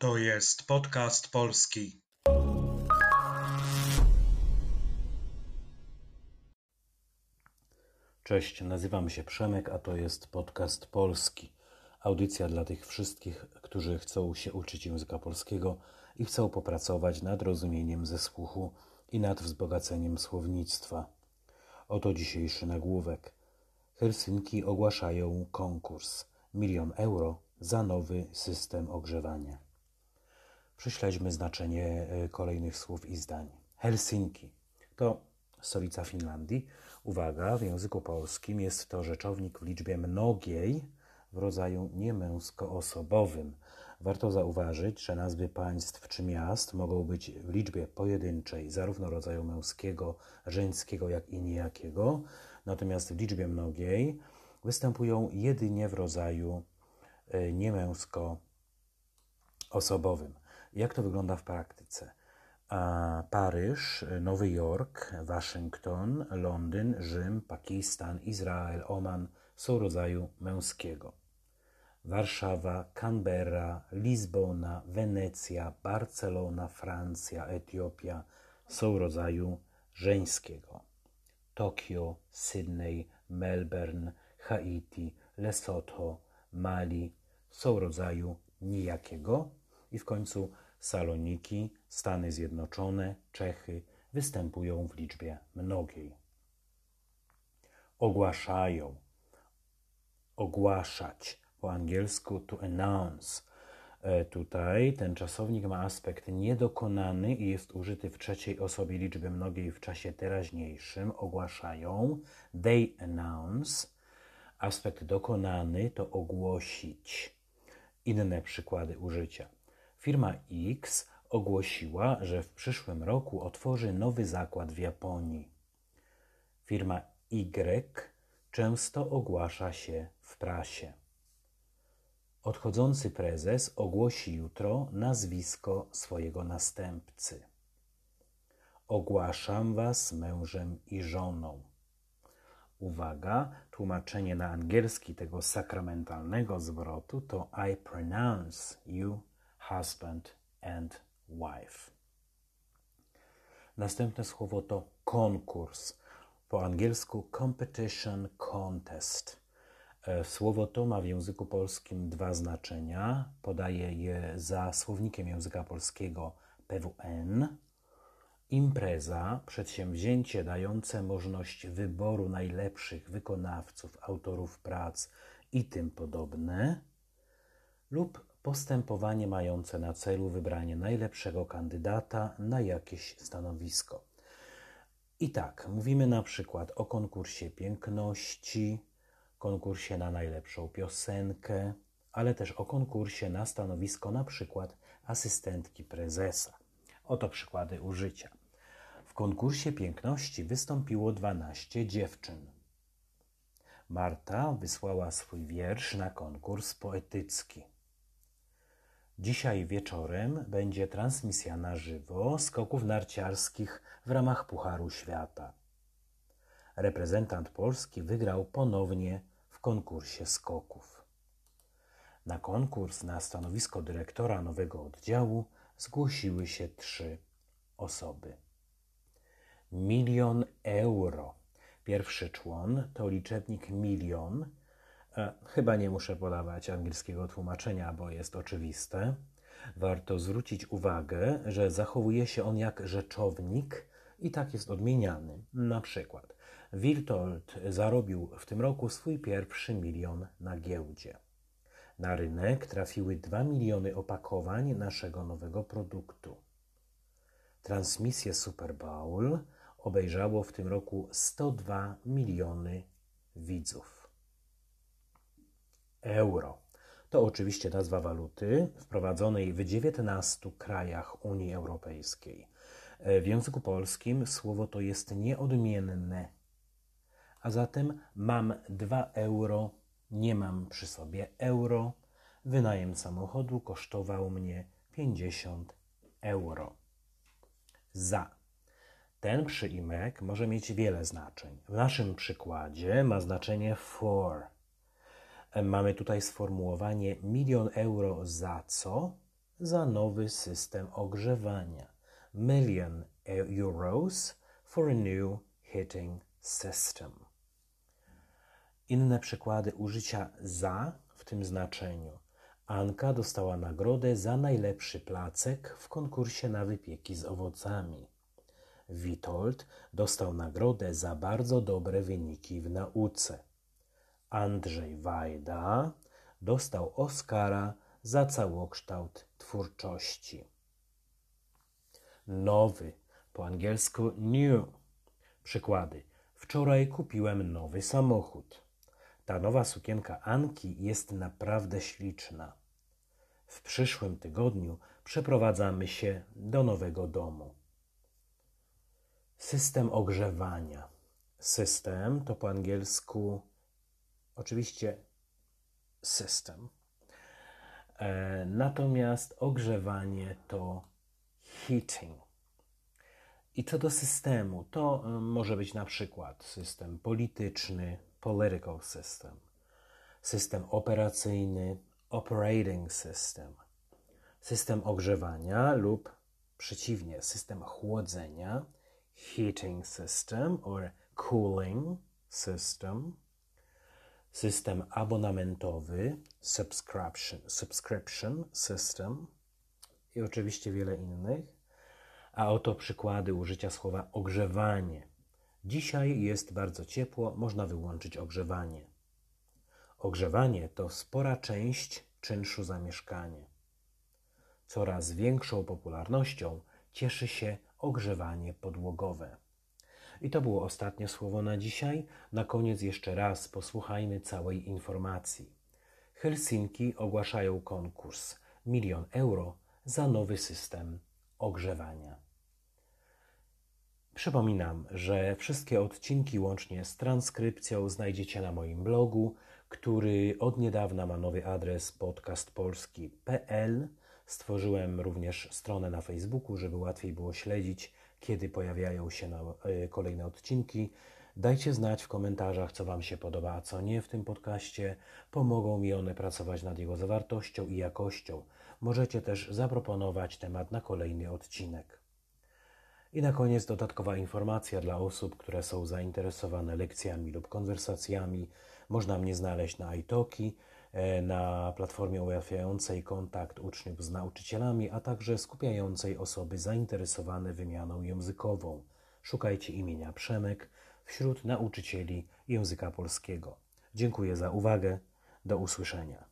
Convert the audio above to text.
To jest podcast polski. Cześć, nazywam się Przemek, a to jest podcast polski. Audycja dla tych wszystkich, którzy chcą się uczyć języka polskiego i chcą popracować nad rozumieniem ze słuchu i nad wzbogaceniem słownictwa. Oto dzisiejszy nagłówek. Helsinki ogłaszają konkurs. Milion euro za nowy system ogrzewania. Prześledźmy znaczenie e, kolejnych słów i zdań. Helsinki to stolica Finlandii. Uwaga, w języku polskim jest to rzeczownik w liczbie mnogiej w rodzaju niemęskoosobowym. Warto zauważyć, że nazwy państw czy miast mogą być w liczbie pojedynczej, zarówno rodzaju męskiego, żeńskiego, jak i niejakiego, natomiast w liczbie mnogiej występują jedynie w rodzaju e, niemęsko-osobowym. Jak to wygląda w praktyce? Paryż, Nowy Jork, Waszyngton, Londyn, Rzym, Pakistan, Izrael, Oman są rodzaju męskiego. Warszawa, Canberra, Lizbona, Wenecja, Barcelona, Francja, Etiopia są rodzaju żeńskiego. Tokio, Sydney, Melbourne, Haiti, Lesotho, Mali są rodzaju nijakiego i w końcu Saloniki, Stany Zjednoczone, Czechy występują w liczbie mnogiej. Ogłaszają. Ogłaszać. Po angielsku to announce. E, tutaj ten czasownik ma aspekt niedokonany i jest użyty w trzeciej osobie liczby mnogiej w czasie teraźniejszym. Ogłaszają. They announce. Aspekt dokonany to ogłosić. Inne przykłady użycia. Firma X ogłosiła, że w przyszłym roku otworzy nowy zakład w Japonii. Firma Y często ogłasza się w prasie. Odchodzący prezes ogłosi jutro nazwisko swojego następcy. Ogłaszam was mężem i żoną. Uwaga, tłumaczenie na angielski tego sakramentalnego zwrotu to I pronounce you husband and wife. Następne słowo to konkurs. Po angielsku competition contest. E, słowo to ma w języku polskim dwa znaczenia. Podaję je za słownikiem języka polskiego PWN. Impreza, przedsięwzięcie dające możliwość wyboru najlepszych wykonawców, autorów prac i tym podobne, lub postępowanie mające na celu wybranie najlepszego kandydata na jakieś stanowisko. I tak, mówimy na przykład o konkursie piękności, konkursie na najlepszą piosenkę, ale też o konkursie na stanowisko na przykład asystentki prezesa. Oto przykłady użycia. W konkursie piękności wystąpiło 12 dziewczyn. Marta wysłała swój wiersz na konkurs poetycki. Dzisiaj wieczorem będzie transmisja na żywo skoków narciarskich w ramach Pucharu Świata. Reprezentant Polski wygrał ponownie w konkursie skoków. Na konkurs na stanowisko dyrektora nowego oddziału zgłosiły się trzy osoby. Milion euro. Pierwszy człon to liczebnik milion, chyba nie muszę podawać angielskiego tłumaczenia, bo jest oczywiste. Warto zwrócić uwagę, że zachowuje się on jak rzeczownik i tak jest odmieniany. Na przykład Wiltold zarobił w tym roku swój pierwszy milion na giełdzie. Na rynek trafiły 2 miliony opakowań naszego nowego produktu. Transmisję Super Bowl obejrzało w tym roku 102 miliony widzów euro. To oczywiście nazwa waluty wprowadzonej w 19 krajach Unii Europejskiej. E, w języku polskim słowo to jest nieodmienne. A zatem mam 2 euro, nie mam przy sobie euro. Wynajem samochodu kosztował mnie 50 euro. Za. Ten przyimek może mieć wiele znaczeń. W naszym przykładzie ma znaczenie for Mamy tutaj sformułowanie milion euro za co? za nowy system ogrzewania. Million euros for a new heating system. Inne przykłady użycia za w tym znaczeniu. Anka dostała nagrodę za najlepszy placek w konkursie na wypieki z owocami. Witold dostał nagrodę za bardzo dobre wyniki w nauce. Andrzej Wajda dostał Oscara za całokształt twórczości. Nowy, po angielsku new. Przykłady. Wczoraj kupiłem nowy samochód. Ta nowa sukienka Anki jest naprawdę śliczna. W przyszłym tygodniu przeprowadzamy się do nowego domu. System ogrzewania. System to po angielsku oczywiście system. E, natomiast ogrzewanie to heating. I co do systemu, to e, może być na przykład system polityczny, political system, system operacyjny, operating system, system ogrzewania lub przeciwnie, system chłodzenia, heating system or cooling system, system abonamentowy, subscription, subscription system i oczywiście wiele innych. A oto przykłady użycia słowa ogrzewanie. Dzisiaj jest bardzo ciepło, można wyłączyć ogrzewanie. Ogrzewanie to spora część czynszu za mieszkanie. Coraz większą popularnością cieszy się ogrzewanie podłogowe. I to było ostatnie słowo na dzisiaj. Na koniec jeszcze raz posłuchajmy całej informacji. Helsinki ogłaszają konkurs milion euro za nowy system ogrzewania. Przypominam, że wszystkie odcinki łącznie z transkrypcją znajdziecie na moim blogu, który od niedawna ma nowy adres podcastpolski.pl. Stworzyłem również stronę na Facebooku, żeby łatwiej było śledzić kiedy pojawiają się y, kolejne odcinki. Dajcie znać w komentarzach, co Wam się podoba, a co nie w tym podcaście. Pomogą mi one pracować nad jego zawartością i jakością. Możecie też zaproponować temat na kolejny odcinek. I na koniec dodatkowa informacja dla osób, które są zainteresowane lekcjami lub konwersacjami. Można mnie znaleźć na iTalki, E, na platformie ułatwiającej kontakt uczniów z nauczycielami, a także skupiającej osoby zainteresowane wymianą językową. Szukajcie imienia Przemek wśród nauczycieli języka polskiego. Dziękuję za uwagę. Do usłyszenia.